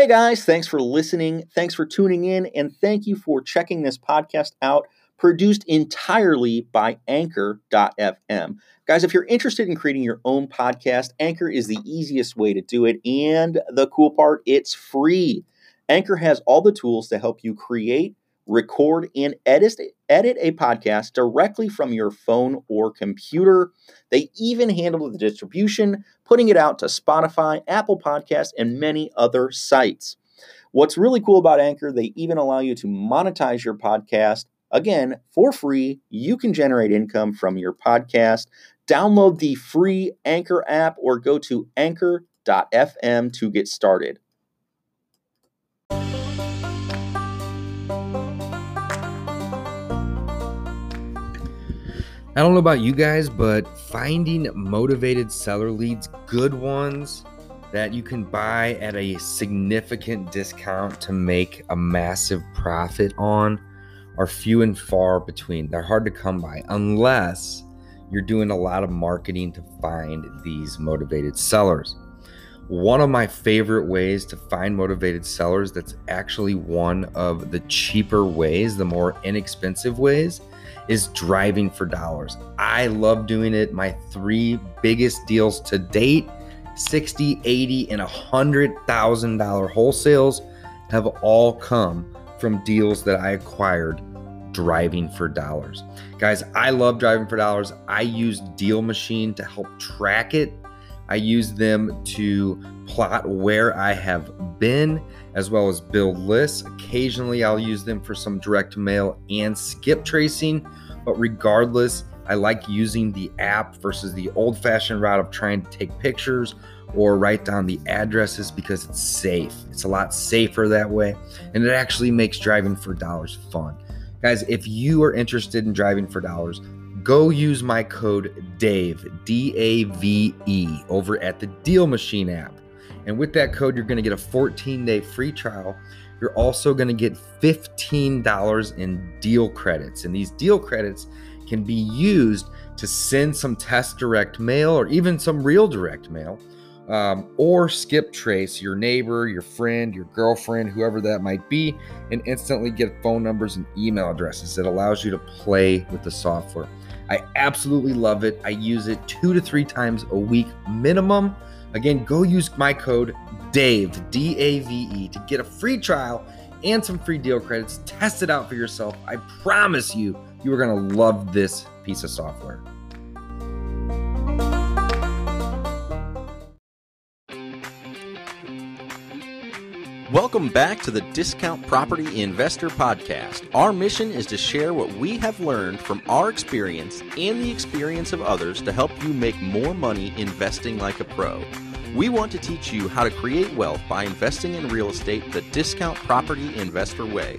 Hey guys, thanks for listening. Thanks for tuning in. And thank you for checking this podcast out, produced entirely by Anchor.fm. Guys, if you're interested in creating your own podcast, Anchor is the easiest way to do it. And the cool part, it's free. Anchor has all the tools to help you create, record, and edit, edit a podcast directly from your phone or computer. They even handle the distribution, putting it out to Spotify, Apple Podcasts, and many other sites. What's really cool about Anchor, they even allow you to monetize your podcast. Again, for free, you can generate income from your podcast. Download the free Anchor app or go to anchor.fm to get started. I don't know about you guys, but finding motivated seller leads, good ones that you can buy at a significant discount to make a massive profit on, are few and far between. They're hard to come by unless you're doing a lot of marketing to find these motivated sellers. One of my favorite ways to find motivated sellers that's actually one of the cheaper ways, the more inexpensive ways is driving for dollars. I love doing it. My three biggest deals to date 60, 80, and $100,000 wholesales have all come from deals that I acquired driving for dollars. Guys, I love driving for dollars. I use Deal Machine to help track it. I use them to plot where I have been as well as build lists. Occasionally, I'll use them for some direct mail and skip tracing. But regardless, I like using the app versus the old fashioned route of trying to take pictures or write down the addresses because it's safe. It's a lot safer that way. And it actually makes driving for dollars fun. Guys, if you are interested in driving for dollars, go use my code DAVE, D A V E, over at the Deal Machine app. And with that code, you're going to get a 14 day free trial. You're also going to get $15 in deal credits. And these deal credits can be used to send some test direct mail or even some real direct mail. Um, or skip trace your neighbor, your friend, your girlfriend, whoever that might be, and instantly get phone numbers and email addresses. It allows you to play with the software. I absolutely love it. I use it two to three times a week minimum. Again, go use my code DAVE, D A V E, to get a free trial and some free deal credits. Test it out for yourself. I promise you, you are going to love this piece of software. Welcome back to the Discount Property Investor Podcast. Our mission is to share what we have learned from our experience and the experience of others to help you make more money investing like a pro. We want to teach you how to create wealth by investing in real estate the discount property investor way.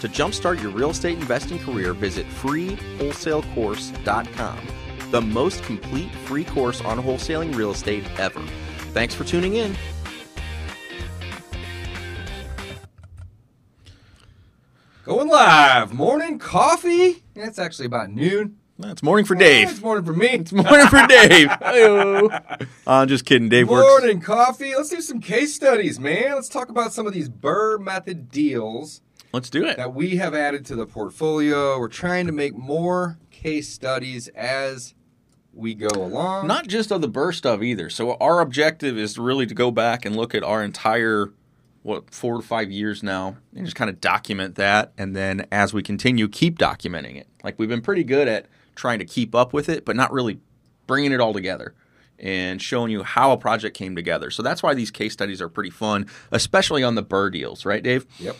To jumpstart your real estate investing career, visit freewholesalecourse.com, the most complete free course on wholesaling real estate ever. Thanks for tuning in. Going live. Morning coffee. It's actually about noon. It's morning for Dave. it's morning for me. It's morning for Dave. I'm just kidding. Dave works. Morning coffee. Let's do some case studies, man. Let's talk about some of these Burr method deals Let's do it. that we have added to the portfolio. We're trying to make more case studies as we go along. Not just of the burr stuff either. So our objective is really to go back and look at our entire what four to five years now and just kind of document that and then as we continue keep documenting it like we've been pretty good at trying to keep up with it but not really bringing it all together and showing you how a project came together so that's why these case studies are pretty fun especially on the burr deals right dave Yep.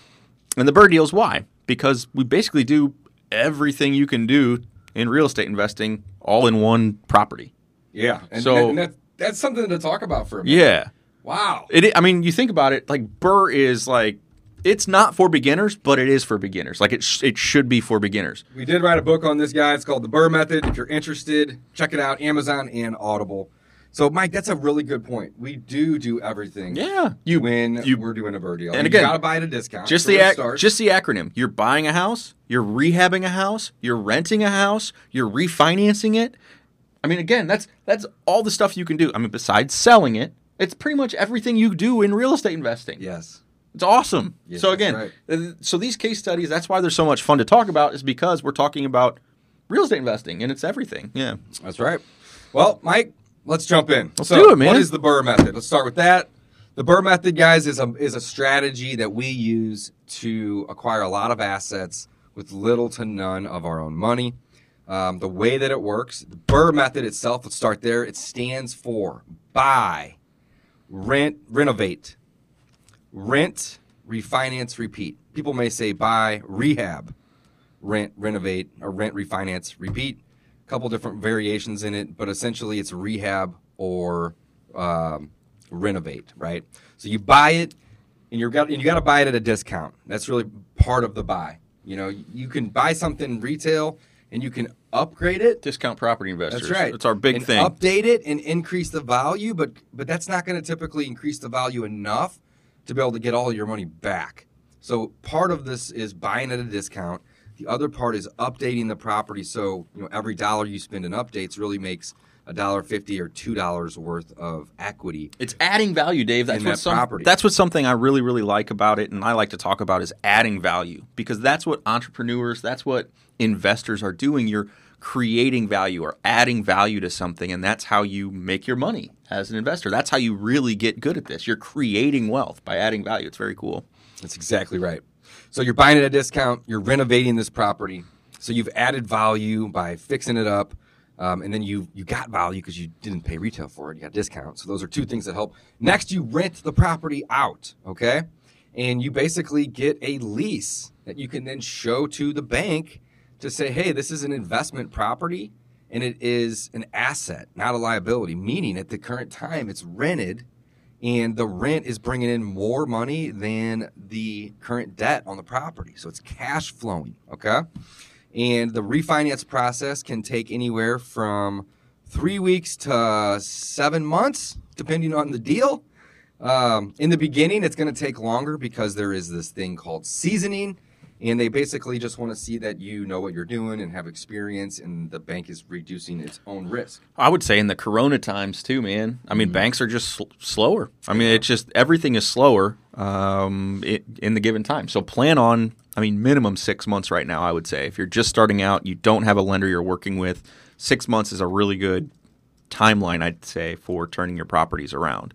and the burr deals why because we basically do everything you can do in real estate investing all in one property Yeah. And, So- and that, that's something to talk about for a minute. yeah Wow. It, I mean, you think about it, like Burr is like, it's not for beginners, but it is for beginners. Like it, sh- it should be for beginners. We did write a book on this guy. It's called The Burr Method. If you're interested, check it out. Amazon and Audible. So, Mike, that's a really good point. We do do everything. Yeah, you when you- we're doing a Burr deal, and you again, gotta buy at a discount. just the ac- just the acronym. You're buying a house, you're rehabbing a house, you're renting a house, you're refinancing it. I mean, again, that's that's all the stuff you can do. I mean, besides selling it, it's pretty much everything you do in real estate investing. yes. It's awesome. Yes, so again, right. uh, so these case studies, that's why they're so much fun to talk about, is because we're talking about real estate investing and it's everything. Yeah. That's right. Well, Mike, let's jump in. Let's do it, man. What is the Burr method? Let's start with that. The Burr method, guys, is a is a strategy that we use to acquire a lot of assets with little to none of our own money. Um, the way that it works, the Burr method itself. Let's start there. It stands for buy, rent, renovate, rent, refinance, repeat. People may say buy, rehab, rent, renovate, or rent, refinance, repeat. A couple different variations in it, but essentially it's rehab or um, renovate, right? So you buy it, and you're got and you got to buy it at a discount. That's really part of the buy. You know, you can buy something retail and you can upgrade it. Discount property investors. That's right. It's our big and thing. Update it and increase the value, but but that's not going to typically increase the value enough to be able to get all your money back. So part of this is buying at a discount. The other part is updating the property. So you know every dollar you spend in updates really makes a dollar fifty or two dollars worth of equity. It's adding value, Dave. That's what that some, property. That's what something I really, really like about it, and I like to talk about is adding value because that's what entrepreneurs, that's what investors are doing. You're creating value or adding value to something, and that's how you make your money as an investor. That's how you really get good at this. You're creating wealth by adding value. It's very cool. That's exactly right. So you're buying at a discount, you're renovating this property. So you've added value by fixing it up, um, and then you you got value because you didn't pay retail for it. You got discount. So those are two things that help. Next, you rent the property out, okay, and you basically get a lease that you can then show to the bank to say, hey, this is an investment property. And it is an asset, not a liability. Meaning, at the current time, it's rented and the rent is bringing in more money than the current debt on the property. So it's cash flowing, okay? And the refinance process can take anywhere from three weeks to seven months, depending on the deal. Um, in the beginning, it's going to take longer because there is this thing called seasoning. And they basically just want to see that you know what you're doing and have experience, and the bank is reducing its own risk. I would say in the Corona times too, man. I Mm-hmm. mean, banks are just sl- slower. I mean, it's just everything is slower um, it, in the given time. So plan on, I mean, minimum six months right now. I would say if you're just starting out, you don't have a lender you're working with, six months is a really good timeline. I'd say for turning your properties around.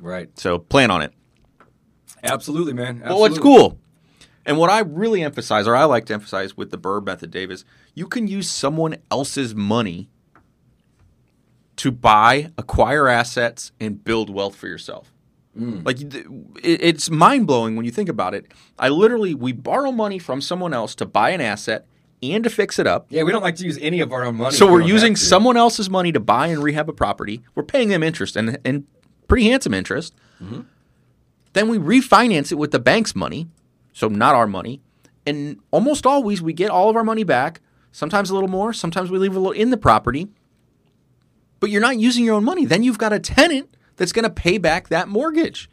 Right. So plan on it. Absolutely, man. But what's Absolutely. cool, and what I really emphasize, or I like to emphasize with the Burr method, Dave, is you can use someone else's money to buy, acquire assets, and build wealth for yourself. Like it's mind blowing when you think about it. I literally we borrow money from someone else to buy an asset and to fix it up. Yeah, we don't like to use any of our own money. So we we're using someone else's money to buy and rehab a property. We're paying them interest and, and pretty handsome interest. Mm-hmm. Then we refinance it with the bank's money, so not our money. And almost always we get all of our money back. Sometimes a little more. Sometimes we leave a little in the property. But you're not using your own money. Then you've got a tenant that's going to pay back that mortgage.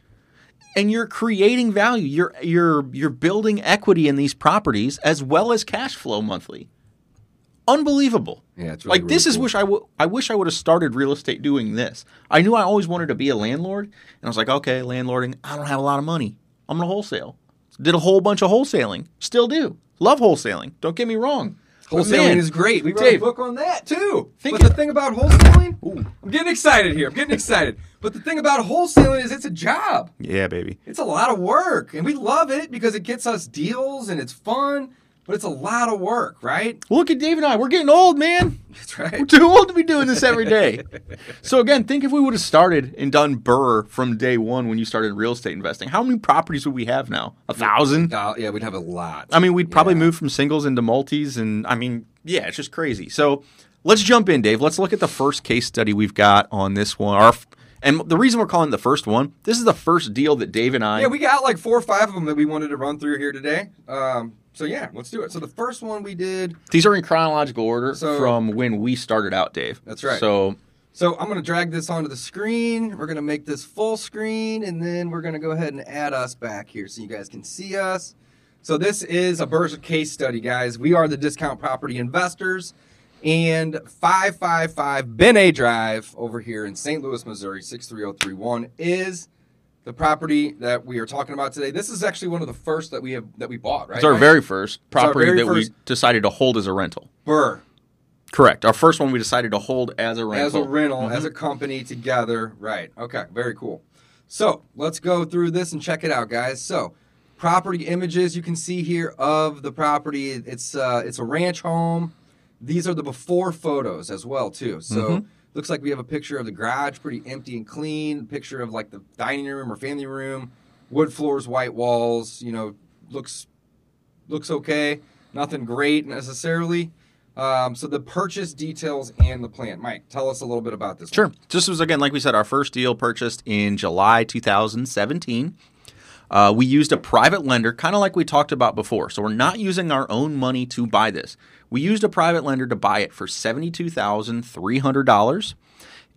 And you're creating value. You're you're you're building equity in these properties as well as cash flow monthly. Unbelievable. Yeah, it's really, like this really is cool. wish I w- I wish I would have started real estate doing this. I knew I always wanted to be a landlord, and I was like, okay, landlording. I don't have a lot of money. I'm gonna wholesale. Did a whole bunch of wholesaling. Still do. Love wholesaling. Don't get me wrong. Wholesaling man, is great. We wrote Dave, a book on that too. think- but the thing about wholesaling, Ooh. I'm getting excited here. I'm getting excited. But the thing about wholesaling is it's a job. Yeah, baby. It's a lot of work, and we love it because it gets us deals and it's fun. But it's a lot of work, right? Look at Dave and I. We're getting old, man. That's right. We're too old to be doing this every day. so again, think if we would have started and done Burr from day one when you started real estate investing. How many properties would we have now? A thousand. Uh, yeah, we'd have a lot. I mean, we'd probably Yeah. move from singles into multis, and I mean, yeah, it's just crazy. So let's jump in, Dave. Let's look at the first case study we've got on this one. Our, and the reason we're calling it the first one, this is the first deal that Dave and I. Yeah, we got like four or five of them that we wanted to run through here today. Um, so yeah, let's do it. So the first one we did. these are in chronological order So- from when we started out, Dave. That's right. So So I'm going to drag this onto the screen. We're going to make this full screen, and then we're going to go ahead and add us back here so you guys can see us. So this is a Bursa case study, guys. We are the discount property investors, and 555 Ben A Drive over here in St. Louis, Missouri, 63031 is the property that we are talking about today. This is actually one of the first that we have that we bought. Right? It's our Mike? very first property very that first- we decided to hold as a rental. Burr Correct. Our first one we decided to hold as a rental. as a rental, as a company together. Right. Okay. Very cool. So let's go through this and check it out, guys. So property images you can see here of the property. It's uh, it's a ranch home. These are the before photos as well too. So looks like we have a picture of the garage, pretty empty and clean. Picture of like the dining room or family room, wood floors, white walls. You know, looks looks okay. Nothing great necessarily. Um, so the purchase details and the plan. Mike, tell us a little bit about this. Sure. This was again, like we said, our first deal purchased in July 2017. Uh, we used a private lender, kind of like we talked about before. So we're not using our own money to buy this. We used a private lender to buy it for seventy-two thousand three hundred dollars.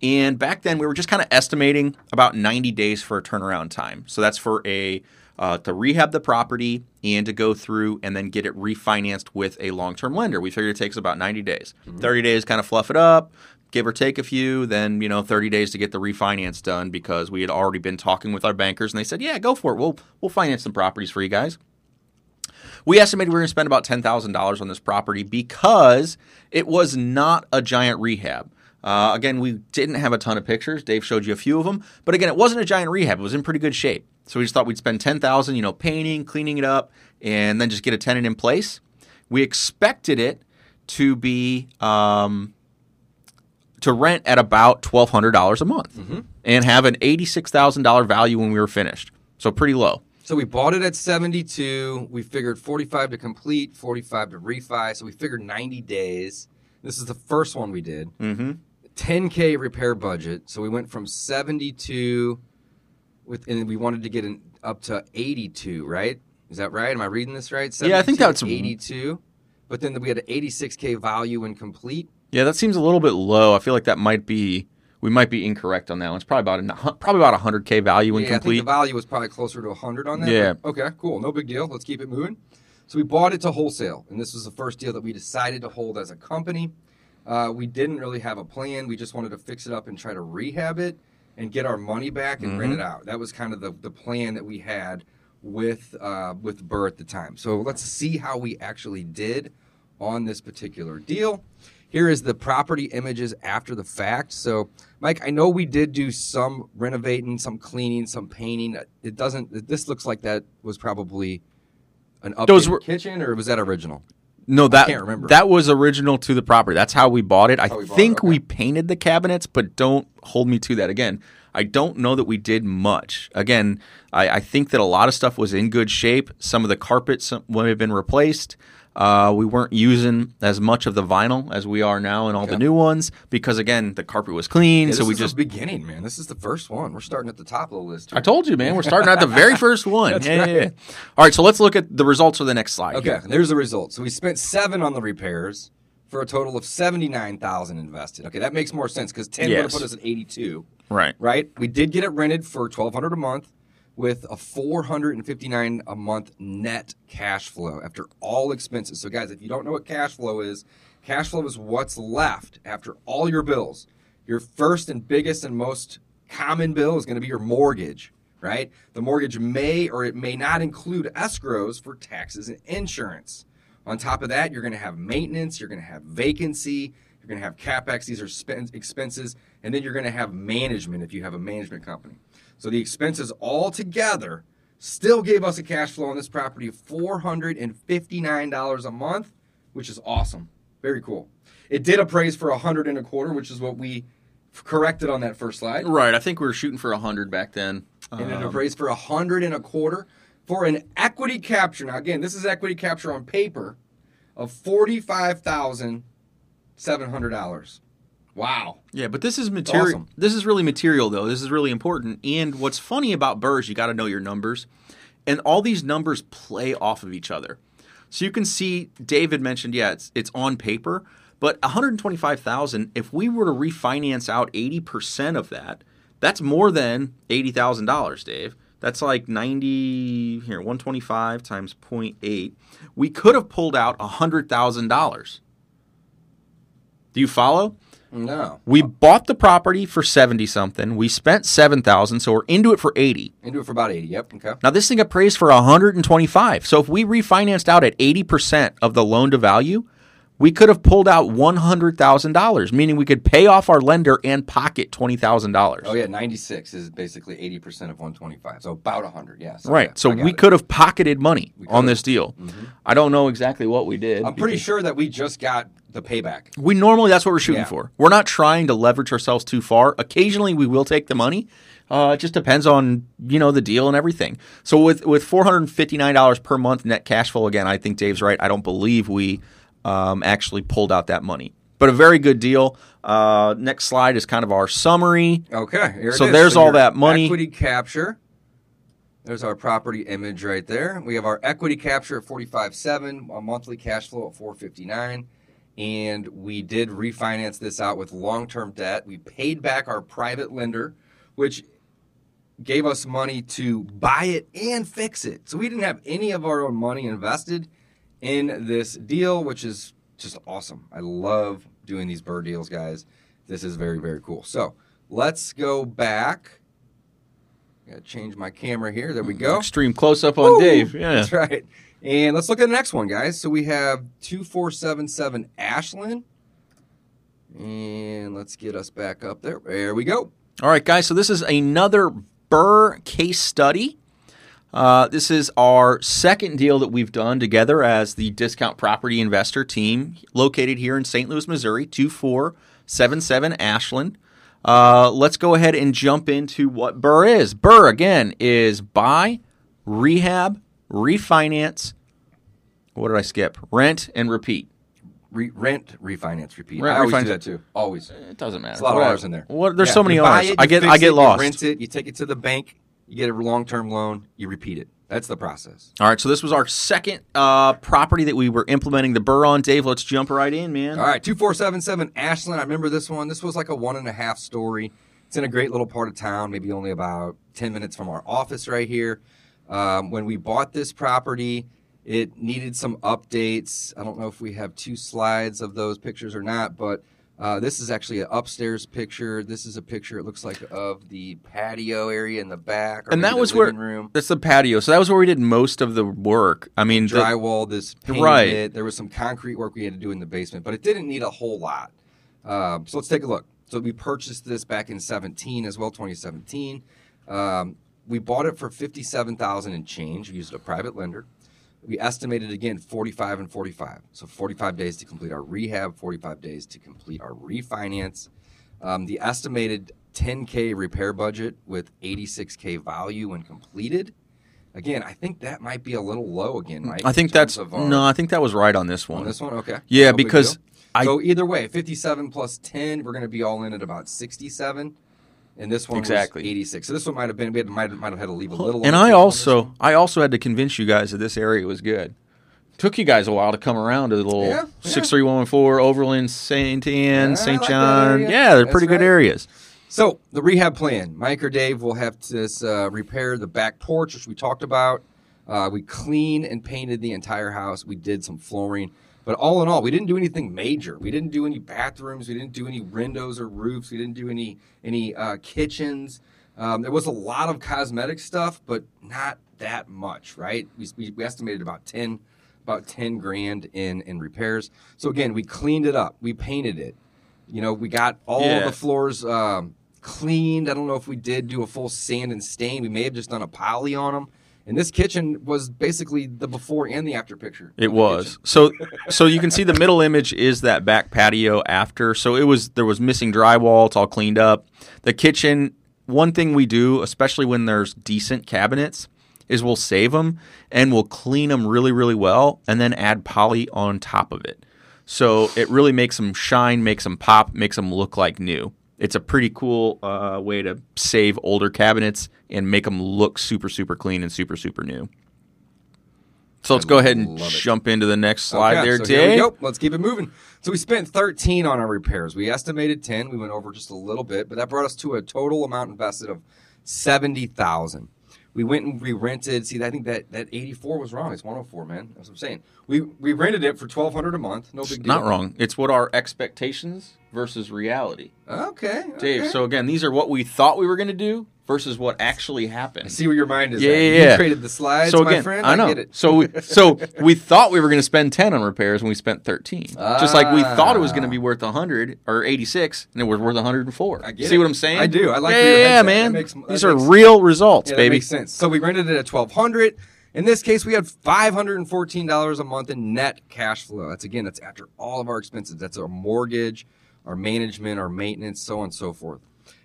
And back then, we were just kind of estimating about 90 days for a turnaround time. So that's for a uh, to rehab the property and to go through and then get it refinanced with a long-term lender. We figured it takes about 90 days. 30 days, kind of fluff it up, give or take a few. Then you know, 30 days to get the refinance done because we had already been talking with our bankers and they said, "Yeah, go for it. We'll we'll finance some properties for you guys." We estimated we were going to spend about ten thousand dollars on this property because it was not a giant rehab. Uh, again, we didn't have a ton of pictures. Dave showed you a few of them, but again, it wasn't a giant rehab. It was in pretty good shape. So we just thought we'd spend ten thousand, you know, painting, cleaning it up, and then just get a tenant in place. We expected it to be um, to rent at about twelve hundred dollars a month and have an eighty six thousand dollar value when we were finished. So pretty low. So we bought it at 72. We figured 45 to complete, 45 to refi. So we figured 90 days. This is the first one we did. Mm-hmm. 10k repair budget. So we went from 72 with and we wanted to get an up to 82, right? Is that right? Am I reading this right? Yeah, I think that's- 82. But then we had an 86k value when complete. Yeah, that seems a little bit low. I feel like that might be we might be incorrect on that one. It's probably about a, probably about a hundred k value when yeah, I complete. think the value was probably closer to 100 on that. Yeah. Okay, cool. No big deal. Let's keep it moving. So we bought it to wholesale, and this was the first deal that we decided to hold as a company. Uh, we didn't really have a plan. We just wanted to fix it up and try to rehab it and get our money back and Mm-hmm. rent it out. That was kind of the, the plan that we had with uh, with Burr at the time. So let's see how we actually did on this particular deal. Here is the property images after the fact. So, Mike, I know we did do some renovating, some cleaning, some painting. It doesn't. This looks like that was probably an updated were- kitchen, or was that original? no, that can't remember. that was original to the property. That's how we bought it. I bought it, think okay. we painted the cabinets, but don't hold me to that. Again, I don't know that we did much. Again, I, I think that a lot of stuff was in good shape. Some of the carpets may have been replaced. Uh, we weren't using as much of the vinyl as we are now in all the new ones because again the carpet was clean. Yeah, so we just beginning, man. This is the first one. We're starting at the top of the list. I told you, man. We're starting at the very first one. Yeah, yeah, right. yeah. All right, so let's look at the results for the next slide. Okay, here. there's the results. So we spent seven on the repairs for a total of seventy nine thousand invested. Okay, that makes more sense because ten would have Yes. put us at eighty two. Right. right? We did get it rented for twelve hundred a month, with a four hundred and fifty nine a month net cash flow after all expenses. So, guys, if you don't know what cash flow is, cash flow is what's left after all your bills. Your first and biggest and most common bill is going to be your mortgage. Right? The mortgage may or it may not include escrows for taxes and insurance. On top of that, you're going to have maintenance, you're going to have vacancy, you're going to have capex. These are spend- expenses, and then you're going to have management if you have a management company. So the expenses all together still gave us a cash flow on this property of four hundred and fifty nine dollars a month, which is awesome. Very cool. It did appraise for a hundred and a quarter, which is what we corrected on that first slide, Right. I think we were shooting for a 100 back then. and it Um, appraised for a hundred and a quarter for an equity capture. Now again, this is equity capture on paper of forty five thousand seven hundred dollars. Wow. yeah, but this is material. awesome. This is really material, though. This is really important. And what's funny about Burrs, you got to know your numbers. And all these numbers play off of each other. So you can see David mentioned, yeah, it's, it's on paper, but 125,000, if we were to refinance out 80% of that, that's more than $80,000, Dave. That's like 90 here, 125 times 0.8. We could have pulled out $100,000. Do you follow? No. We bought the property for 70 something. We spent 7,000, so we're into it for 80. Into it for about 80. Yep. Okay. Now this thing appraised for 125. So if we refinanced out at 80% of the loan to value, we could have pulled out $100,000, meaning we could pay off our lender and pocket $20,000. Oh, yeah. 96 is basically 80% of 125. So about 100. Yes. Right. Okay, So we it. could have pocketed money on this deal. Mhm. I don't know exactly what we did. I'm pretty sure that we just got the payback. We normally that's what we're shooting Yeah. for. We're not trying to leverage ourselves too far. Occasionally we will take the money. Uh, it just depends on you know the deal and everything. So with with four hundred and fifty nine dollars per month net cash flow again, I think Dave's right. I don't believe we um, actually pulled out that money, but a very good deal. Uh, next slide is kind of our summary. Okay. Here So is. there's all that money. Equity capture. There's our property image right there. We have our equity capture at 45.7, a monthly cash flow at 459, and we did refinance this out with long-term debt. We paid back our private lender, which gave us money to buy it and fix it. So we didn't have any of our own money invested in this deal, which is just awesome. I love doing these Burr deals, guys. This is very, very cool. So let's go back. Gotta change my camera here. There we mm, go. Extreme close up on Woo! Dave. Yeah. That's right. And let's look at the next one, guys. So we have 2477 Ashland. And let's get us back up there. There we go. All right, guys. So this is another Burr case study. Uh, this is our second deal that we've done together as the discount property investor team, located here in St. Louis, Missouri, two four seven seven Ashland. Uh, let's go ahead and jump into what Burr is. Burr again is buy, rehab, refinance. What did I skip? Rent and repeat. Re- rent, refinance, repeat. Rent, I always refinance. do that too. Always. It doesn't matter. There's a lot of Whatever. R's in there. What? There's Yeah, so many you buy R's. it, I get I get it, lost. You rent it, you take it to the bank, you get a long term loan, you repeat it. That's the process. All right, so this was our second uh, property that we were implementing the burr on. Dave, let's jump right in, man. All right, 2477 Ashland. I remember this one. This was like a one and a half story. It's in a great little part of town, maybe only about 10 minutes from our office right here. Um, when we bought this property, it needed some updates. I don't know if we have two slides of those pictures or not, but uh, this is actually an upstairs picture. This is a picture, it looks like, of the patio area in the back. Or And that was where room. that's the patio. So that was where we did most of the work. I mean, drywall this Right. it. There was some concrete work we had to do in the basement, but it didn't need a whole lot. Um, so let's take a look. So we purchased this back in 17 as well, 2017. Um, we bought it for 57,000 and change. We used a private lender. We estimated again 45 and 45. So 45 days to complete our rehab, 45 days to complete our refinance. Um, the estimated 10K repair budget with 86K value when completed. Again, I think that might be a little low again, Mike. I think that's our- no. I think that was right on this one. on this one. Okay. Yeah, No because. I- so either way, 57 plus 10, we're going to be all in at about 67. And this one Exactly. was 86. So this one might have been we had, might, might have had to leave a little. and I table on this also. I also had to convince you guys that this area was good. Took you guys a while to come around to the little Yeah, yeah. six three one four Overland, Saint Ann, Yeah, St. John. area. Yeah, they're That's pretty good areas. So the rehab plan, Mike or Dave will have to uh, repair the back porch, which we talked about. Uh, we cleaned and painted the entire house. We did some flooring, but all in all, we didn't do anything major. We didn't do any bathrooms. We didn't do any windows or roofs. We didn't do any any uh, kitchens. Um, there was a lot of cosmetic stuff, but not that much, right? We, we, we estimated about ten about ten grand in in repairs. So again, we cleaned it up. We painted it. You know, we got all Yeah. the floors um, cleaned. I don't know if we did do a full sand and stain. We may have just done a poly on them. And this kitchen was basically the before and the after picture. It was. So so you can see the middle image is that back patio after. So it was there was missing drywall, it's all cleaned up. The kitchen, one thing we do, especially when there's decent cabinets, is we'll save them and we'll clean them really really well and then add poly on top of it. So it really makes them shine, makes them pop, makes them look like new. It's a pretty cool uh, way to save older cabinets and make them look super super clean and super super new. So let's I go ahead and jump into the next slide Okay, there, so Dave. Let's keep it moving. So we spent 13 on our repairs. We estimated 10. We went over just a little bit, but that brought us to a total amount invested of 70,000. We went and we rented. See, I think that that 84 was wrong. It's 104, man. That's what I'm saying. We we rented it for 1200 a month. No big deal. Not wrong. It's what our expectations versus reality. Okay, Dave, okay. so again, these are what we thought we were going to do versus what actually I happened. see where your mind is. Yeah, at. yeah, You yeah. created the slides, so my again, friend. I know. get it. So we, so we thought we were going to spend 10 on repairs and we spent 13. Just like we thought it was going to be ah. worth 100 or 86 and it was worth 104. I get See it. what I'm saying? I do. I like Yeah, where your head's yeah, man. Makes- These are real results, Yeah, baby. makes sense. So we rented it at twelve hundred. In this case, we had five hundred and fourteen dollars a month in net cash flow. That's again, that's after all of our expenses. That's our mortgage, our management, our maintenance, so on and so forth.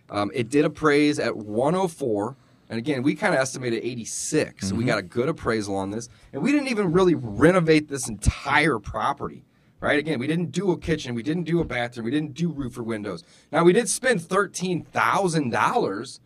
Um, it did appraise at one hundred four, and again, we kind of estimated 86. So Mm-hmm. we got a good appraisal on this, and we didn't even really renovate this entire property. Right? Again, we didn't do a kitchen, we didn't do a bathroom, we didn't do roof or windows. Now we did spend thirteen thousand dollars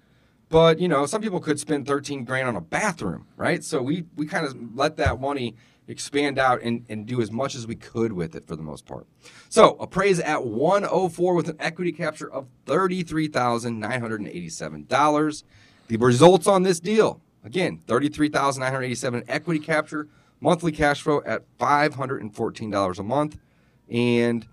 but you know, some people could spend 13 grand on a bathroom, right? So we we kind of let that money expand out and, and do as much as we could with it for the most part. So appraised at 104 with an equity capture of $33,987. The results on this deal, again, 33,987 equity capture, monthly cash flow at $514 a month. And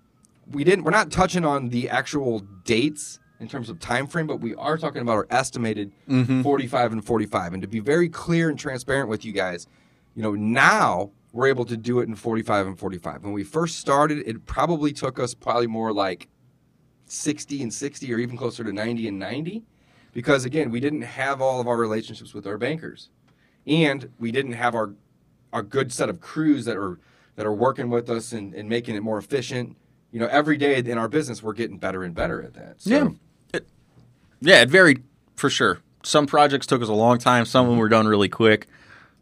we didn't we're not touching on the actual dates in terms of time frame but we are talking about our estimated mm-hmm. 45 and 45 and to be very clear and transparent with you guys you know now we're able to do it in 45 and 45 when we first started it probably took us probably more like 60 and 60 or even closer to 90 and 90 because again we didn't have all of our relationships with our bankers and we didn't have our our good set of crews that are that are working with us and, and making it more efficient you know every day in our business we're getting better and better at that so Yeah. It, yeah, it varied for sure. Some projects took us a long time, some of them were done really quick.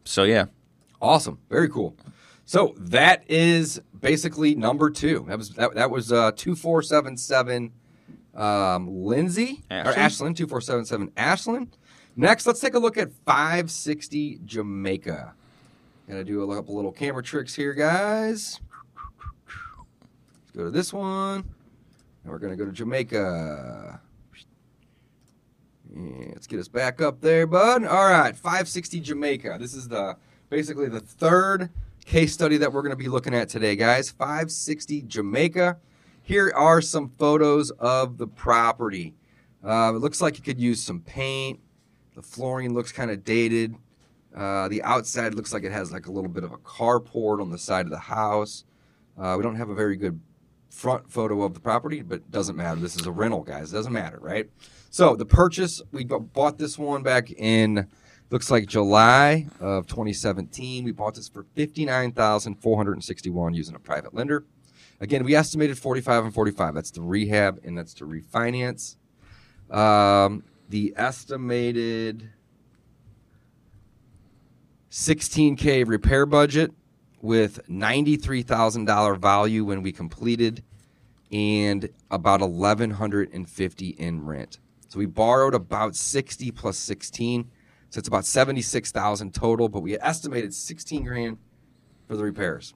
So, yeah. Awesome. Very cool. So that is basically number two. That was that, that was uh two four seven seven um Lindsay or Ashland? Ashland, two four seven seven Ashland. Next, let's take a look at 560 Jamaica. Gonna do a couple little camera tricks here, guys. Let's go to this one. And we're gonna go to Jamaica. Yeah, let's get us back up there, bud. All right, 560 Jamaica. This is the basically the third case study that we're going to be looking at today, guys. 560 Jamaica. Here are some photos of the property. Uh, it looks like you could use some paint. The flooring looks kind of dated. Uh, the outside looks like it has like a little bit of a carport on the side of the house. Uh, we don't have a very good front photo of the property, but it doesn't matter. This is a rental, guys. It doesn't matter, right? So the purchase, we bought this one back in looks like July of 2017. We bought this for 59,461 using a private lender. Again, we estimated 45 and 45. That's the rehab and that's to refinance. Um, the estimated 16k repair budget with $93,000 value when we completed and about 1150 in rent. So we borrowed about 60 plus 16. So it's about 76,000 total, but we estimated 16 grand for the repairs.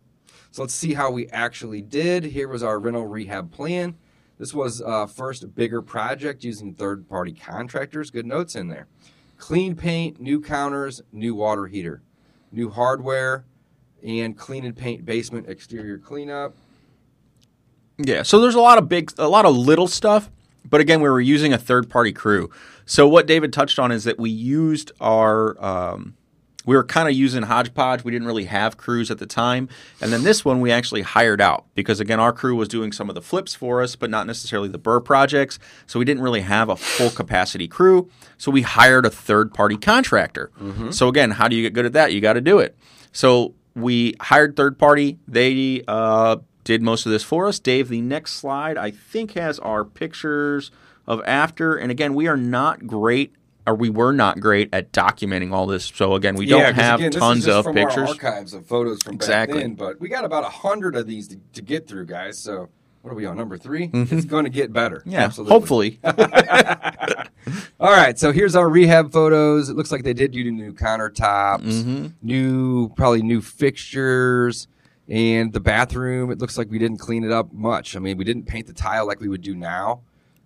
So let's see how we actually did. Here was our rental rehab plan. This was uh, first bigger project using third party contractors. Good notes in there. Clean paint, new counters, new water heater, new hardware, and clean and paint basement exterior cleanup. Yeah, so there's a lot of big, a lot of little stuff, but again, we were using a third party crew. So what David touched on is that we used our, um, we were kind of using hodgepodge. We didn't really have crews at the time, and then this one we actually hired out because again, our crew was doing some of the flips for us, but not necessarily the burr projects. So we didn't really have a full capacity crew. So we hired a third party contractor. So again, how do you get good at that? You got to do it. So we hired third party. They uh, did most of this for us. Dave, the next slide I think has our pictures of after. And again, we are not great, or we were not great at documenting all this. So again, we don't 'cause have again, tons of pictures. archives of photos from Exactly. back then, but we got about a hundred of these to, to get through, guys. So what are we on number 3 Mm-hmm. It's going to get better. Yeah, Absolutely. hopefully. All right, so here's our rehab photos. It looks like they did do new countertops, Mm-hmm. new probably new fixtures, and the bathroom. It looks like we didn't clean it up much. I mean, we didn't paint the tile like we would do now.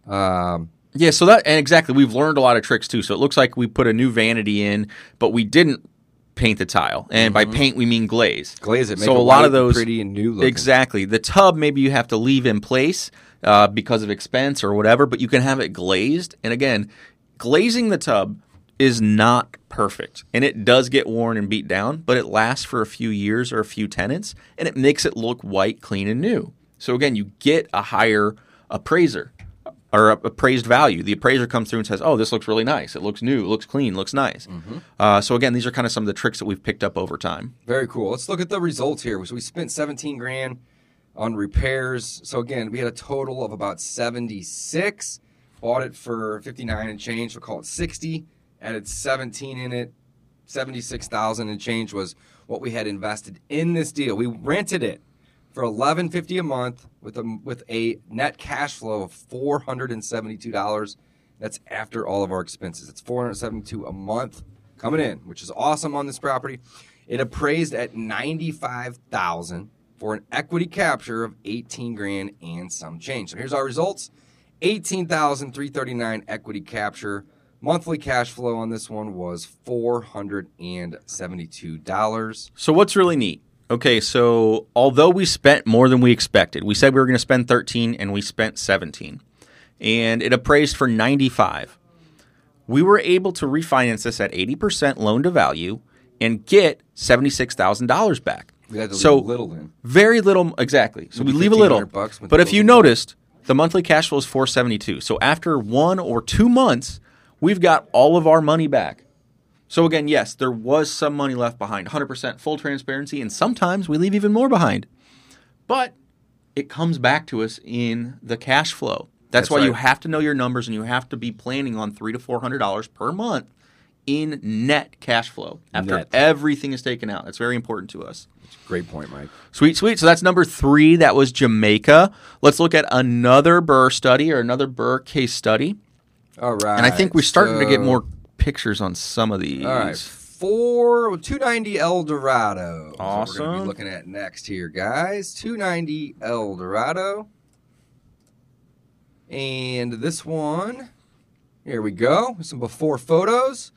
Um, Yeah, so that and exactly we've learned a lot of tricks too. So it looks like we put a new vanity in, but we didn't paint the tile. And by paint we mean glaze. Glaze it. Make so a lot of those pretty and new looking. Exactly. The tub maybe you have to leave in place uh, because of expense or whatever, but you can have it glazed. And again, glazing the tub is not perfect, and it does get worn and beat down, but it lasts for a few years or a few tenants, and it makes it look white, clean, and new. So again, you get a higher appraiser or appraised value. The appraiser comes through and says, "Oh, this looks really nice. It looks new. It looks clean. Looks nice." Uh, so again, these are kind of some of the tricks that we've picked up over time. Very cool. Let's look at the results here. So we spent 17 grand on repairs. So again, we had a total of about 76. Bought it for 59 and change. We'll call it 60. Added 17 in it. 76,000 and change was what we had invested in this deal. We rented it for 11.50 a month with a with a net cash flow of $472. That's after all of our expenses. It's 472 a month coming in, which is awesome on this property. It appraised at 95,000 for an equity capture of 18 grand and some change. So here's our results. 18,339 equity capture. Monthly cash flow on this one was $472. So what's really neat? Okay, so although we spent more than we expected, we said we were going to spend 13 and we spent 17. And it appraised for 95. We were able to refinance this at 80% loan to value and get $76,000 back. We had to leave So- a little in. Very little exactly. So we leave a little. bucks But if you noticed, the monthly cash flow is 472. So after 1 or 2 months, we've got all of our money back. So again, yes, there was some money left behind. 100% full transparency and sometimes we leave even more behind. But it comes back to us in the cash flow. That's, That's why you have to know your numbers and you have to be planning on 3 to 400 dollars per month in net cash flow after Net. everything is taken out. That's very important to us. Great point, Mike. Sweet, sweet. So that's number three. That was Jamaica. Let's look at another Burr study or another Burr case study. All right. And I think we're starting to get more pictures on some of these. All right, four two ninety El Dorado. what we're going to Awesome. be looking at next here, guys. Two ninety El Dorado, and this one. Here we go. Some before photos.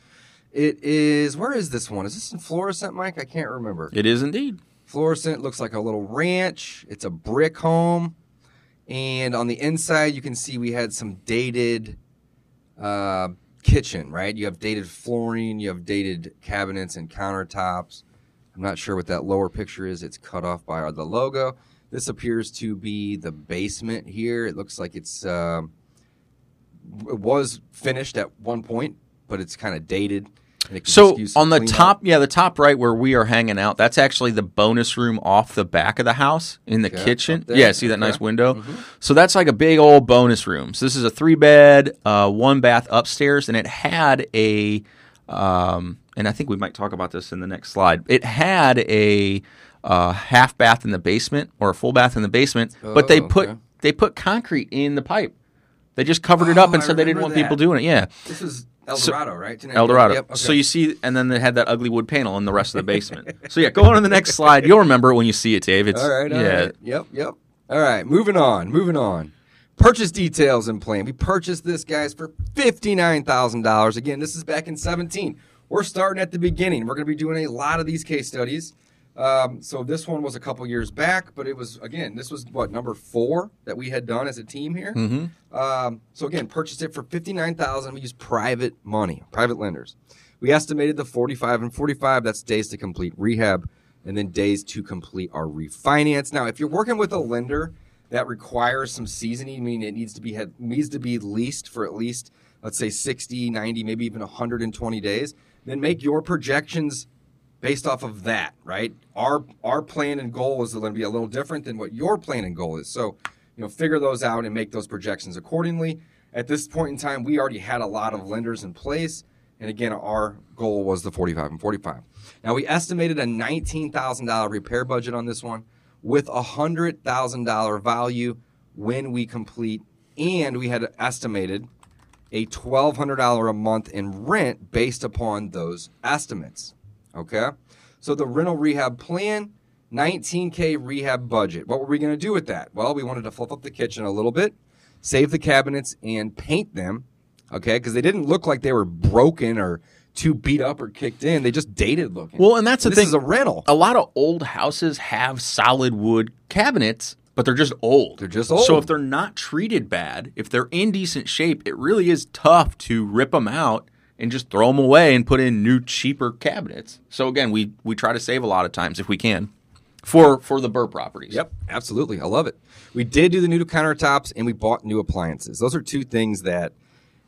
It is. Where is this one? Is this in Florissant, Mike? I can't remember. It is indeed. Florissant looks like a little ranch. It's a brick home. And on the inside, you can see we had some dated uh, kitchen, right? You have dated flooring, you have dated cabinets and countertops. I'm not sure what that lower picture is. It's cut off by the logo. This appears to be the basement here. It looks like it's um it was finished at one point, but it's kind of dated. And it could So just use some on the top, yeah, the top right where we are hanging out, that's actually the bonus room off the back of the house in the Okay, kitchen. Yeah, see that. Mm-hmm. nice window? So that's like a big old bonus room. So this is a three bed, uh, one bath upstairs, and it had a, um, and I think we might talk about this in the next slide. It had a uh, half bath in the basement or a full bath in the basement, but they Oh, put okay. they put concrete in the pipe. They just covered it up Oh, and I said they didn't want remember people doing it. Yeah. This is El So- right? El Dorado. Yep, okay. So you see, and then they had that ugly wood panel in the rest of the basement. so yeah, go on to the next slide. You'll remember it when you see it, Dave. It's All right. all yeah. right. Yep. Yep. All right. Moving on. Moving on. Purchase details and plan. We purchased this, guys, for fifty-nine thousand dollars. Again, this is back in seventeen. We're starting at the beginning. We're going to be doing a lot of these case studies. Um, so this one was a couple years back, but it was again, this was what number four that we had done as a team here. Mm-hmm. Um, so again, purchased it for fifty-nine thousand. We used private money, private lenders. We estimated the forty-five and forty-five. That's days to complete rehab, and then days to complete our refinance. Now, if you're working with a lender that requires some seasoning, meaning it needs to be had, needs to be leased for at least let's say 60, 90, maybe even 120 days, then make your projections based off of that, right? Our our plan and goal is going to be a little different than what your plan and goal is. So, you know, figure those out and make those projections accordingly. At this point in time, we already had a lot of lenders in place, and again, our goal was the 45 and 45. Now, we estimated a $19,000 repair budget on this one with a $100,000 value when we complete, and we had estimated a $1,200 a month in rent based upon those estimates. Okay. So the rental rehab plan, 19K rehab budget. What were we going to do with that? Well, we wanted to fluff up the kitchen a little bit, save the cabinets, and paint them. Okay, because they didn't look like they were broken or too beat up or kicked in. They just dated looking. Well, and that's the this thing. is a rental. a lot of old houses have solid wood cabinets, but they're just old. They're just old. So if they're not treated bad, if they're in decent shape, it really is tough to rip them out and just throw them away and put in new, cheaper cabinets. So again, we we try to save a lot of times if we can for for the Burr properties. Yep, absolutely. I love it. We did do the new countertops and we bought new appliances. Those are two things that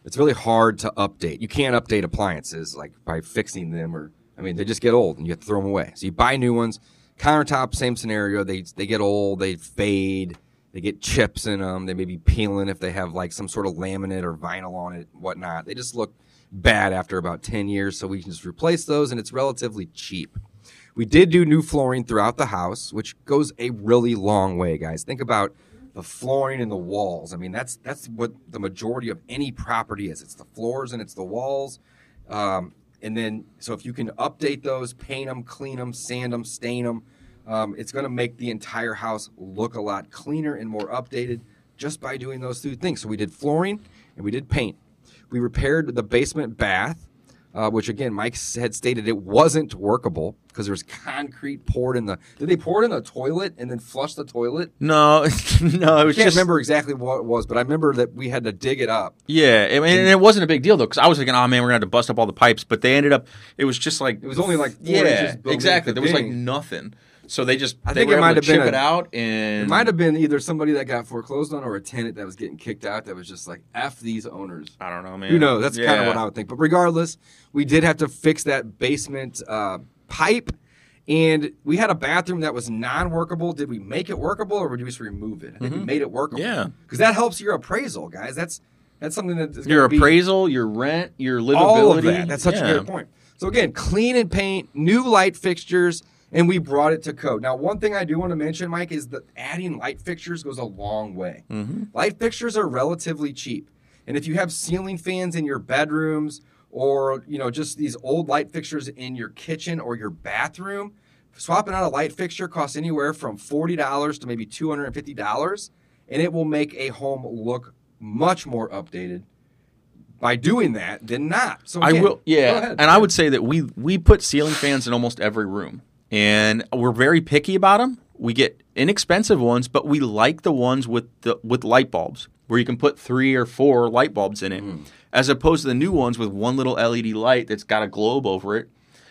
it's really hard to update. You can't update appliances like by fixing them or I mean they just get old and you have to throw them away. So you buy new ones. Countertop, same scenario. They they get old, they fade, they get chips in them. They may be peeling if they have like some sort of laminate or vinyl on it, whatnot. They just look bad after about ten years. So we can just replace those, and it's relatively cheap. We did do new flooring throughout the house, which goes a really long way, guys. Think about the flooring and the walls. I mean, that's that's what the majority of any property is. It's the floors and it's the walls. Um, and then, so if you can update those, paint them, clean them, sand them, stain them, um, it's going to make the entire house look a lot cleaner and more updated just by doing those two things. So we did flooring and we did paint. We repaired the basement bath, uh, which again, Mike had stated it wasn't workable because there was concrete poured in the. Did they pour it in the toilet and then flush the toilet? No, no, it I can't just remember exactly what it was, but I remember that we had to dig it up. yeah. I mean, and it wasn't a big deal though because I was thinking, oh man, we're gonna have to bust up all the pipes, but they ended up. It was just like It was only like yeah, exactly. the There was like nothing. So they just I they think were it might have been chip a- it out and It might have been either somebody that got foreclosed on or a tenant that was getting kicked out that was just like f these owners. I don't know, man. Who knows? That's kind of what I would think. But regardless, we did have to fix that basement uh, pipe, and we had a bathroom that was non-workable. Did we make it workable, or did we just remove it? I think we made it workable. Mm-hmm. Yeah. because that helps your appraisal, guys. That's that's something that is Your gonna be- appraisal, your rent, your livability. all of that. That's such yeah. a good point. So again, clean and paint, new light fixtures, and we brought it to code. Now, one thing I do want to mention, Mike, is that adding light fixtures goes a long way. Mm-hmm. Light fixtures are relatively cheap, and if you have ceiling fans in your bedrooms or you know just these old light fixtures in your kitchen or your bathroom, swapping out a light fixture costs anywhere from forty dollars to maybe two hundred and fifty dollars, and it will make a home look much more updated by doing that than not. So I again, will, go yeah, and I would say that we we put ceiling fans in almost every room, and we're very picky about them. We get inexpensive ones, but we like the ones with the with light bulbs, where you can put three or four light bulbs in it, Mm. as opposed to the new ones with one little LED light that's got a globe over it.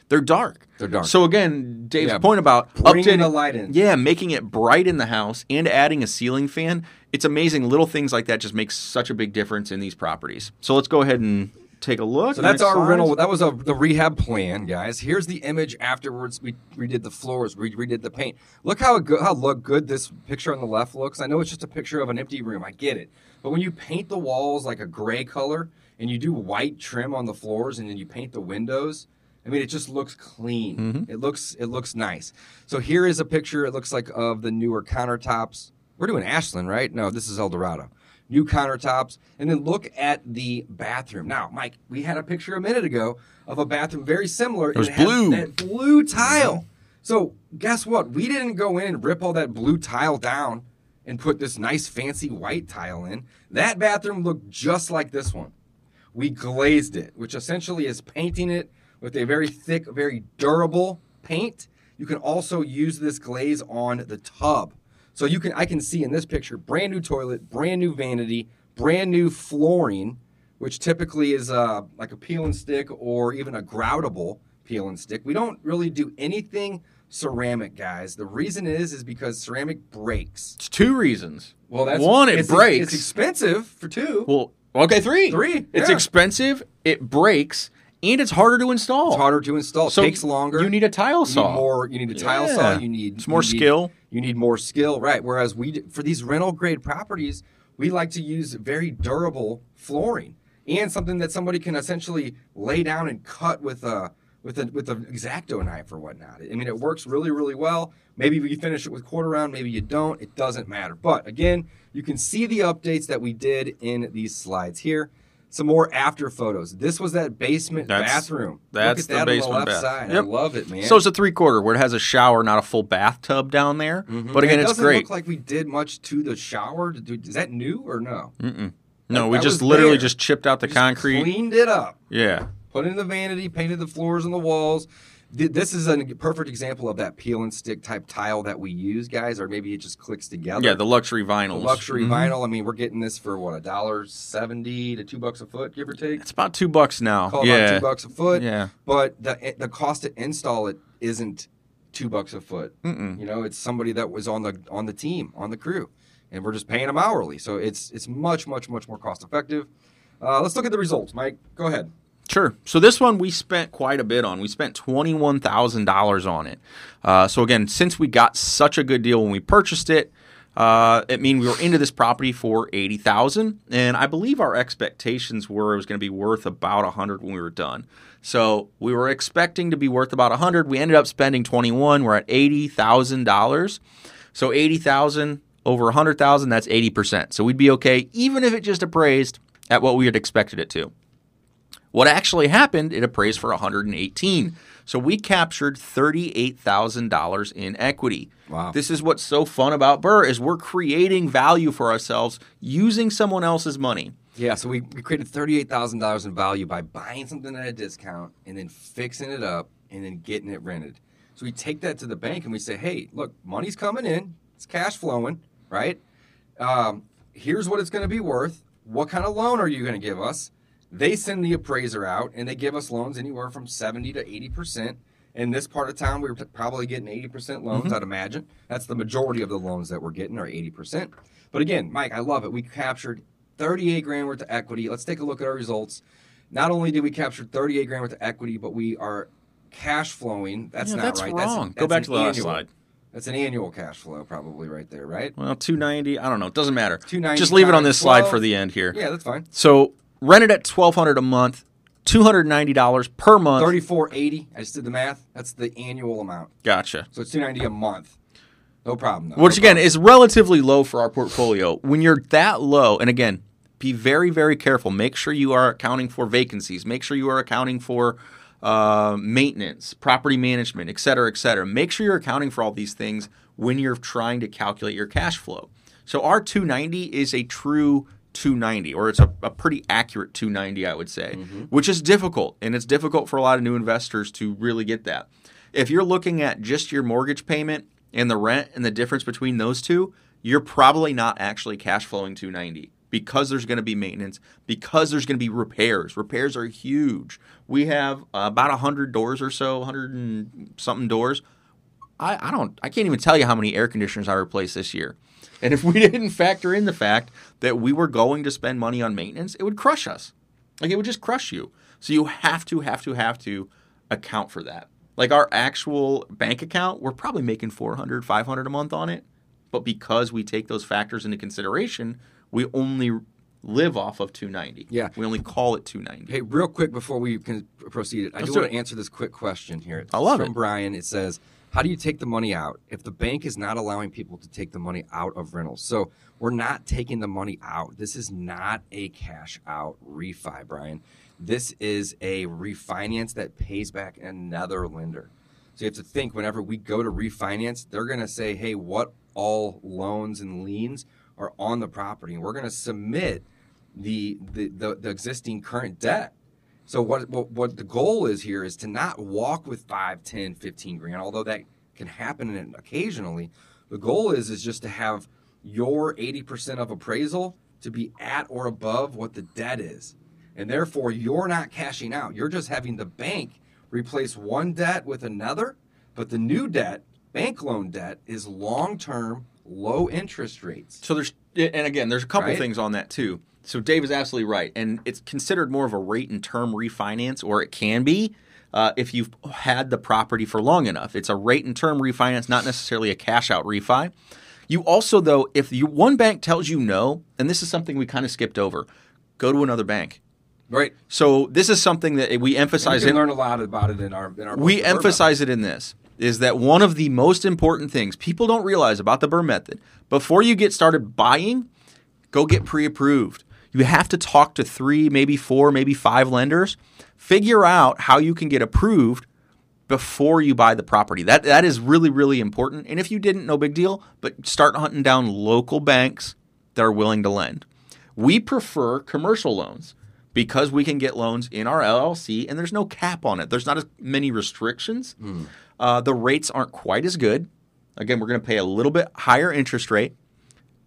They're dark. They're dark. So again, Dave's Yeah, point about bringing updating the light in. Yeah, making it bright in the house and adding a ceiling fan. It's amazing. Little things like that just make such a big difference in these properties. So let's go ahead and take a look. So that's our rental. That was a, the rehab plan, guys. Here's the image afterwards. We redid the floors. We redid the paint. Look how good, how look good this picture on the left looks. I know it's just a picture of an empty room. I get it. But when you paint the walls like a gray color and you do white trim on the floors and then you paint the windows, I mean, it just looks clean. Mm-hmm. It looks it looks nice. So here is a picture. It looks like of the newer countertops. We're doing Ashland, right? No, this is El Dorado. New countertops, and then look at the bathroom. Now, Mike, we had a picture a minute ago of a bathroom very similar. It was had blue. That blue tile. So guess what? We didn't go in and rip all that blue tile down and put this nice fancy white tile in. That bathroom looked just like this one we glazed it, which essentially is painting it with a very thick, very durable paint. You can also use this glaze on the tub. So you can I can see in this picture brand new toilet, brand new vanity, brand new flooring, which typically is uh, like a peel and stick or even a groutable peel and stick. We don't really do anything ceramic, guys. The reason is is because ceramic breaks. It's two reasons. Well, that's one. It it's, breaks. It's expensive for two. well, okay, three. Three, It's yeah. expensive. It breaks, and it's harder to install. It's harder to install. It takes longer. You need a tile You saw. need more. You need a tile Yeah. saw. You need It's more you need- skill. You need more skill, right? Whereas we for these rental grade properties, we like to use very durable flooring and something that somebody can essentially lay down and cut with a with a with an exacto knife or whatnot. I mean, it works really really well. Maybe you finish it with quarter round, maybe you don't. It doesn't matter. But again, you can see the updates that we did in these slides here. Some more after photos. This was that basement That's- bathroom. that's Look at the that basement on the bath. left side. Yep. I love it, man. So it's a three quarter where it has a shower, not a full bathtub down there. Mhm. But again, it it's doesn't great. look like we did much to the shower. Is that new or no? Mm-mm. No, That- we just literally there. just chipped out the concrete. cleaned it up. Yeah. put in the vanity, painted the floors and the walls. Th- This is a perfect example of that peel and stick type tile that we use, guys, or maybe it just clicks together. Yeah, the luxury The vinyls. luxury Mhm. vinyl. I mean, we're getting this for what a dollar seventy to two bucks a foot, give or take. It's about two bucks now. Call yeah. two bucks a foot. Yeah. But the the cost to install it isn't two bucks a foot. Mm-mm. You know, it's somebody that was on the on the team, on the crew, and we're just paying them hourly. So it's it's much much much more cost effective. Uh, let's look at the results, Mike. Go ahead. Sure. So this one we spent quite a bit on. We spent twenty one thousand dollars on it. Uh, so again, since we got such a good deal when we purchased it, uh, it mean we were into this property for eighty thousand, and I believe our expectations were it was going to be worth about a hundred when we were done. So we were expecting to be worth about a hundred. We ended up spending twenty one. We're at eighty thousand dollars. So eighty thousand over a hundred thousand. That's eighty percent. So we'd be okay even if it just appraised at what we had expected it to. What actually happened, it appraised for 118. So we captured $38,000 in equity. Wow. This is what's so fun about Burr is we're creating value for ourselves using someone else's money. Yeah, so we, we created thirty-eight thousand dollars in value by buying something at a discount and then fixing it up and then getting it rented. So we take that to the bank and we say, "Hey, look, money's coming in, it's cash flowing, right? Um, here's what it's going to be worth. What kind of loan are you going to give us?" They send the appraiser out and they give us loans anywhere from seventy to eighty percent. In this part of town, we were probably getting eighty percent loans. Mm-hmm. I'd imagine that's the majority of the loans that we're getting are eighty percent. But again, Mike, I love it. We captured 38 grand worth of equity. Let's take a look at our results. Not only did we capture 38 grand worth of equity, but we are cash flowing. That's Yeah, not that's wrong. wrong. Go back to the last slide. That's an annual cash flow, probably right there, right? Well, 290, I don't know, it doesn't matter. 290 Just leave it on this slide 12. for the end here. Yeah, that's fine. So rented at 1200 a month, $290 per month. 3480. I just did the math. That's the annual amount. Gotcha. So it's 290 a month. No problem. Though. Which No again problem. is relatively low for our portfolio. When you're that low, and again, be very, very careful. Make sure you are accounting for vacancies. Make sure you are accounting for uh, maintenance, property management, et cetera, et cetera. Make sure you're accounting for all these things when you're trying to calculate your cash flow. So our 290 is a true 290, or it's a, a pretty accurate 290, I would say, which is difficult. And it's difficult for a lot of new investors to really get that. If you're looking at just your mortgage payment and the rent and the difference between those two, you're probably not actually cash flowing 290 because there's going to be maintenance, because there's going to be repairs. Repairs are huge. We have uh, about 100 doors or so, 100 and something doors. I, I don't I can't even tell you how many air conditioners I replaced this year. And if we didn't factor in the fact that we were going to spend money on maintenance, it would crush us. Like it would just crush you. So you have to have to have to account for that. Like our actual bank account, we're probably making 400, 500 a month on it. But because we take those factors into consideration, we only live off of 290. Yeah. We only call it 290. Hey, real quick before we can proceed, I Let's do do want to answer this quick question here. I love from it. Brian. It says, "How do you take the money out if the bank is not allowing people to take the money out of rentals?" So we're not taking the money out. This is not a cash out refi, Brian. This is a refinance that pays back another lender. So you have to think whenever we go to refinance, they're going to say, "Hey, what all loans and liens are on the property?" And we're going to submit the, the the the existing current debt. So what, what what the goal is here is to not walk with 5, 10, 15 grand, although that can happen occasionally. The goal is is just to have your 80% of appraisal to be at or above what the debt is. And therefore you're not cashing out. You're just having the bank replace one debt with another, but the new debt, bank loan debt is long-term low interest rates. So there's, and again, there's a couple Right? things on that too. So Dave is absolutely right, and it's considered more of a rate and term refinance, or it can be uh, if you've had the property for long enough. It's a rate and term refinance, not necessarily a cash out refi. You also, though, if you one bank tells you no, and this is something we kind of skipped over, go to another bank. Right. So this is something that we emphasize. in, learn a lot about it in our in our we The Burr Method. emphasize it in this is that one of the most important things people don't realize about the Burr method before you get started buying, go get pre-approved. You have to talk to three, maybe four, maybe five lenders. Figure out how you can get approved before you buy the property. That that is really really important. And if you didn't, no big deal. But start hunting down local banks that are willing to lend. We prefer commercial loans because we can get loans in our LLC and there's no cap on it. There's not as many restrictions. Uh, the rates aren't quite as good. Again, we're going to pay a little bit higher interest rate,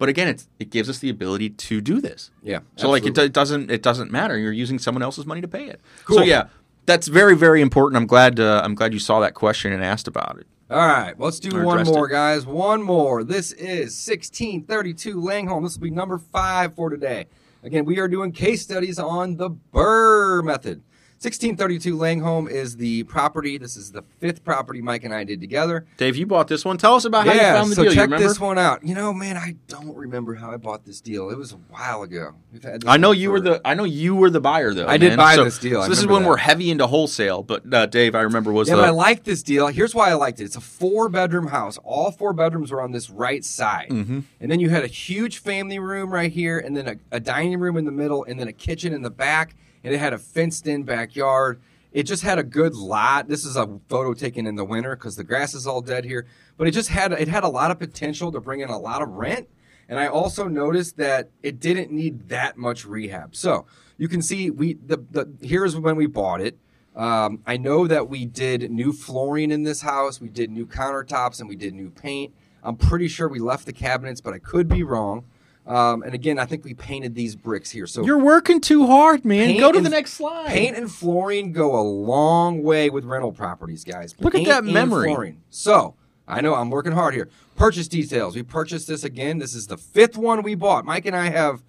but again, it's, it gives us the ability to do this. Yeah. So like it, it doesn't it doesn't matter. You're using someone else's money to pay it. Cool. So yeah, that's very very important. I'm glad uh, I'm glad you saw that question and asked about it. All right, let's do Or one more, it. guys. One more. This is 1632 Langholm. This will be number five for today. Again, we are doing case studies on the Burr method. 1632 Langholm is the property. This is the fifth property Mike and I did together. Dave, you bought this one. Tell us about how you found the so deal. Check this one out. You know, man, I don't remember how I bought this deal. It was a while ago. We've had. I know you were the I know you were the buyer though. I did man. buy So- this deal. So this is when that. we're heavy into wholesale. But uh, Dave, I remember was Yeah, the I like this deal. Here's why I liked it. It's a four bedroom house. All four bedrooms were on this right side. Mm-hmm. And then you had a huge family room right here, and then a, a dining room in the middle, and then a kitchen in the back. And it had a fenced in backyard. It just had a good lot. This is a photo taken in the winter because the grass is all dead here. But it just had it had a lot of potential to bring in a lot of rent. And I also noticed that it didn't need that much rehab. So you can see we the, the here's when we bought it. Um, I know that we did new flooring in this house. We did new countertops and we did new paint. I'm pretty sure we left the cabinets, but I could be wrong. Um, and again, I think we painted these bricks here. So You're working too hard, man. Go to and- the next slide. Paint and flooring go a long way with rental properties, guys. Look at that memory. flooring. So I know I'm working hard here. Purchase details. We purchased this again. This is the fifth one we bought. Mike and I have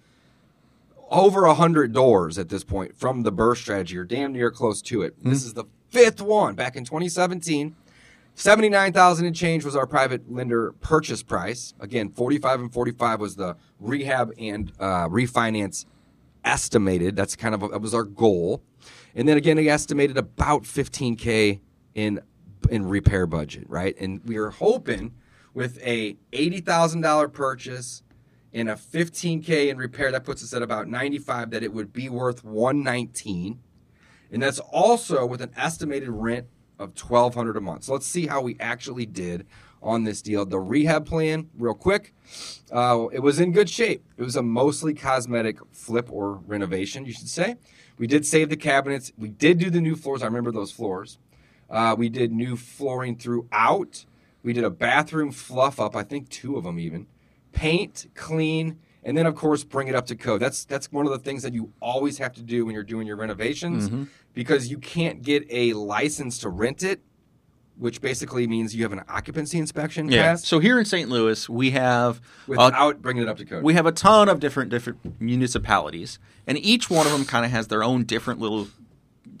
over a hundred doors at this point from the Burr strategy, or damn near close to it. Hmm. This is the fifth one back in 2017. 79,000 and change was our private lender purchase price. Again, 45 and 45 was the rehab and uh, refinance estimated. That's kind of that was our goal. And then again, he estimated about 15k in in repair budget, right? And we were hoping with a $80,000 purchase and a 15k in repair that puts us at about 95 that it would be worth 119. And that's also with an estimated rent of 1200 a month. So let's see how we actually did on this deal. The rehab plan, real quick, uh, it was in good shape. It was a mostly cosmetic flip or renovation, you should say. We did save the cabinets. We did do the new floors. I remember those floors. Uh, we did new flooring throughout. We did a bathroom fluff up, I think two of them even. Paint, clean, and then of course bring it up to code. That's that's one of the things that you always have to do when you're doing your renovations because you can't get a license to rent it, which basically means you have an occupancy inspection Yeah. passed So here in St. Louis, we have without bringing it up to code. we have a ton of different different municipalities, and each one of them kind of has their own different little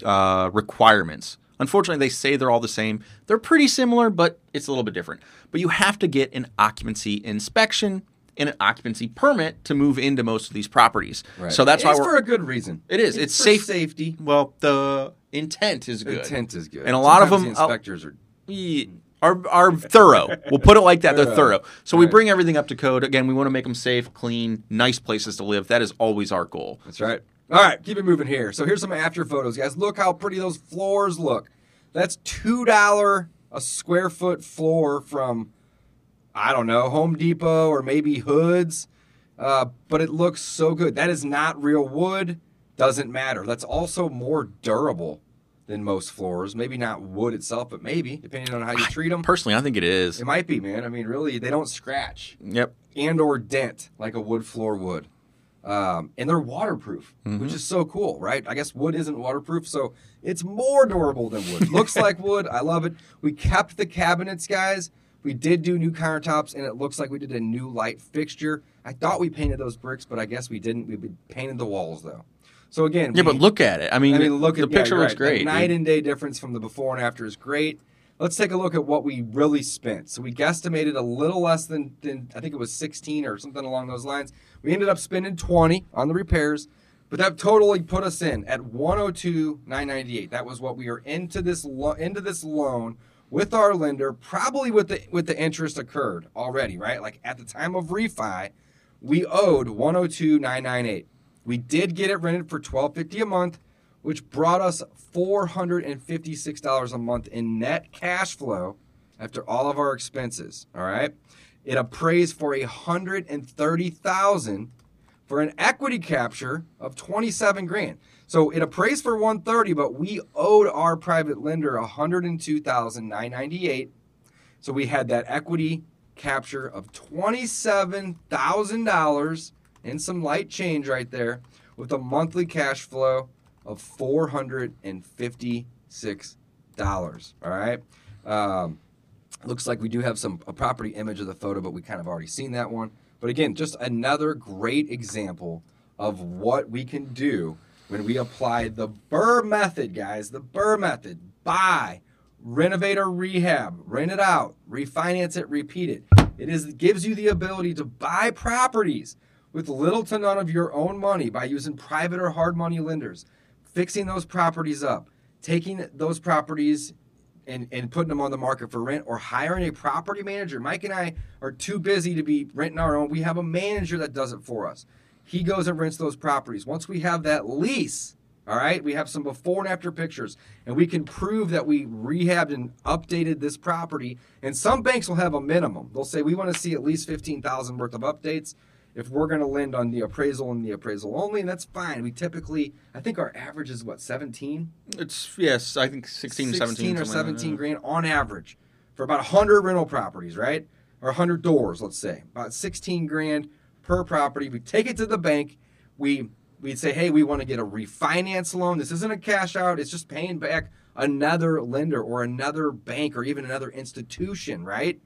uh, requirements. Unfortunately, they say they're all the same. They're pretty similar, but it's a little bit different. But you have to get an occupancy inspection and an occupancy permit to move into most of these properties. Right. So that's it's why we're. for a good reason. It is. It's for safe- safety. well, the intent is good. Intent is good, And a lot of them- the uh, inspectors are. Ye- are are thorough. We'll put it like that. They're Thorough. thorough. So we bring everything up to code. Again, we want to make them safe, clean, nice places to live. That is always our goal. That's right. All right, keep it moving here. So here's some after photos, guys. Look how pretty those floors look. That's two dollar a square foot floor from, I don't know, Home Depot or maybe Hoods, uh, but it looks so good. That is not real wood. Doesn't matter. That's also more durable than most floors. Maybe not wood itself, but maybe depending on how you treat them. Personally, I think it is. It might be, man. I mean, really, they don't scratch Yep. and or dent like a wood floor would. Um, and they're waterproof, which is so cool, right? I guess wood isn't waterproof, so it's more durable than wood. looks like wood. I love it. We kept the cabinets, guys. We did do new countertops, and it looks like we did a new light fixture. I thought we painted those bricks, but I guess we didn't. We painted the walls though. So again, Yeah, we- but look at it. I mean, I mean, look the at yeah, picture you're looks right. The great. night and day difference from the before and after is great. Let's take a look at what we really spent. So we guesstimated a little less than, than I think it was 16 or something along those lines. We ended up spending 20 on the repairs, but that totally put us in at 102,998. That was what we were into this lo- into this loan with our lender, probably with the with the interest occurred already, right? Like at the time of refi, we owed 102,998. We did get it rented for twelve fifty a month, which brought us four hundred and fifty six dollars a month in net cash flow after all of our expenses. All right, it appraised for a hundred and thirty thousand for an equity capture of twenty seven grand. So it appraised for one thirty, but we owed our private lender one hundred and two thousand nine ninety eight. So we had that equity capture of $27,000 and some light change right there with a monthly cash flow of $456. All right. Um, looks like we do have some a property image of the photo, but we kind of already seen that one. But again, just another great example of what we can do when we apply the Burr method, guys. The Burr method. Buy, renovate or rehab, rent it out, refinance it, repeat it. It is gives you the ability to buy properties with little to none of your own money by using private or hard money lenders, fixing those properties up, taking those properties and, and putting them on the market for rent or hiring a property manager. Mike and I are too busy to be renting our own. We have a manager that does it for us. He goes and rents those properties. Once we have that lease, all right, we have some before and after pictures, and we can prove that we rehabbed and updated this property. And some banks will have a minimum. They'll say we want to see at least fifteen thousand worth of updates if we're going to lend on the appraisal and the appraisal only, and that's fine. We typically, I think our average is what seventeen. It's yes, I think 16, 17, or like 17 grand on average for about 100 rental properties, right? Or 100 doors, let's say. About 16 grand per property. We take it to the bank. We we'd say, "Hey, we want to get a refinance loan. This isn't a cash out. It's just paying back another lender or another bank or even another institution, right?"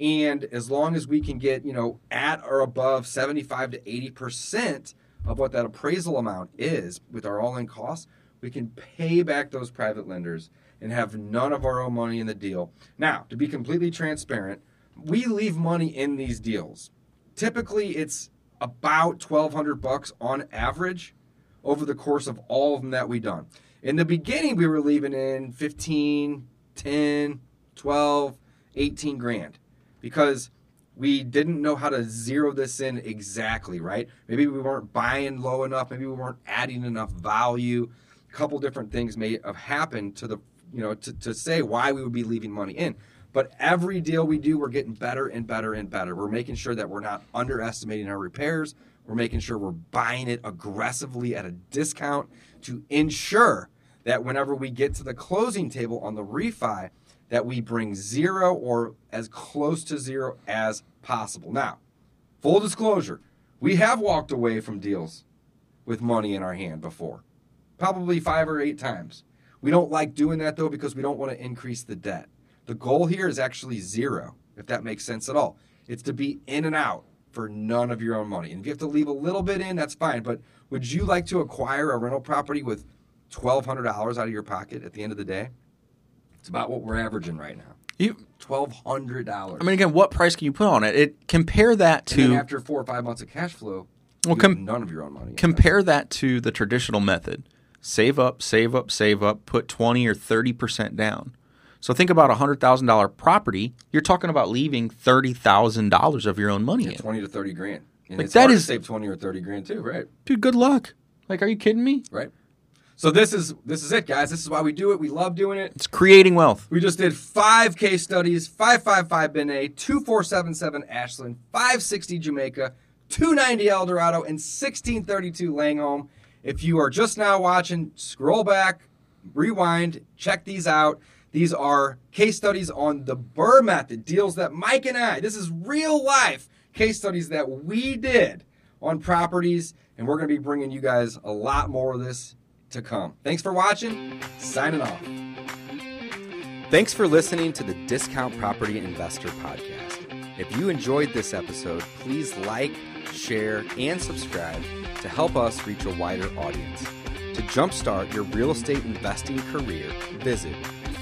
And as long as we can get, you know, at or above 75 to 80% of what that appraisal amount is with our all-in costs, we can pay back those private lenders and have none of our own money in the deal. Now, to be completely transparent, we leave money in these deals. Typically, it's about 1200 bucks on average over the course of all of them that we done. In the beginning, we were leaving in 15, 10, 12, 18 grand because we didn't know how to zero this in exactly, right? Maybe we weren't buying low enough, maybe we weren't adding enough value. A couple different things may have happened to the, you know, to, to say why we would be leaving money in. But every deal we do, we're getting better and better and better. We're making sure that we're not underestimating our repairs. We're making sure we're buying it aggressively at a discount to ensure that whenever we get to the closing table on the refi, that we bring zero or as close to zero as possible. Now, full disclosure, we have walked away from deals with money in our hand before, probably five or eight times. We don't like doing that though because we don't want to increase the debt. The goal here is actually zero, if that makes sense at all. It's to be in and out for none of your own money. And if you have to leave a little bit in, that's fine. But would you like to acquire a rental property with $1,200 out of your pocket at the end of the day? It's about what we're averaging right now. You, $1,200. I mean, again, what price can you put on it? It compare that to after four or five months of cash flow, Well, com- none of your own money. compare that to the traditional method. Save up, save up, save up. Put twenty or thirty percent down. So think about a hundred thousand dollar property. You're talking about leaving thirty thousand dollars of your own money Yeah, in. 20 to 30 grand. And Like, that to save 20 or 30 grand too, right? Dude, good luck. Like, are you kidding me? Right. So this is this is it, guys. This is why we do it. We love doing it. It's creating wealth. We just did five case studies 555 Benet, 2477 Ashland, 560 Jamaica, 290 El Dorado, and 1632 Langholm. If you are just now watching, scroll back, rewind, check these out. These are case studies on the Burr method, deals that Mike and I, this is real life case studies that we did on properties, and we're going to be bringing you guys a lot more of this to come. Thanks for watching. Signing off. Thanks for listening to the Discount Property Investor Podcast. If you enjoyed this episode, please like, share, and subscribe to help us reach a wider audience. To jumpstart your real estate investing career, visit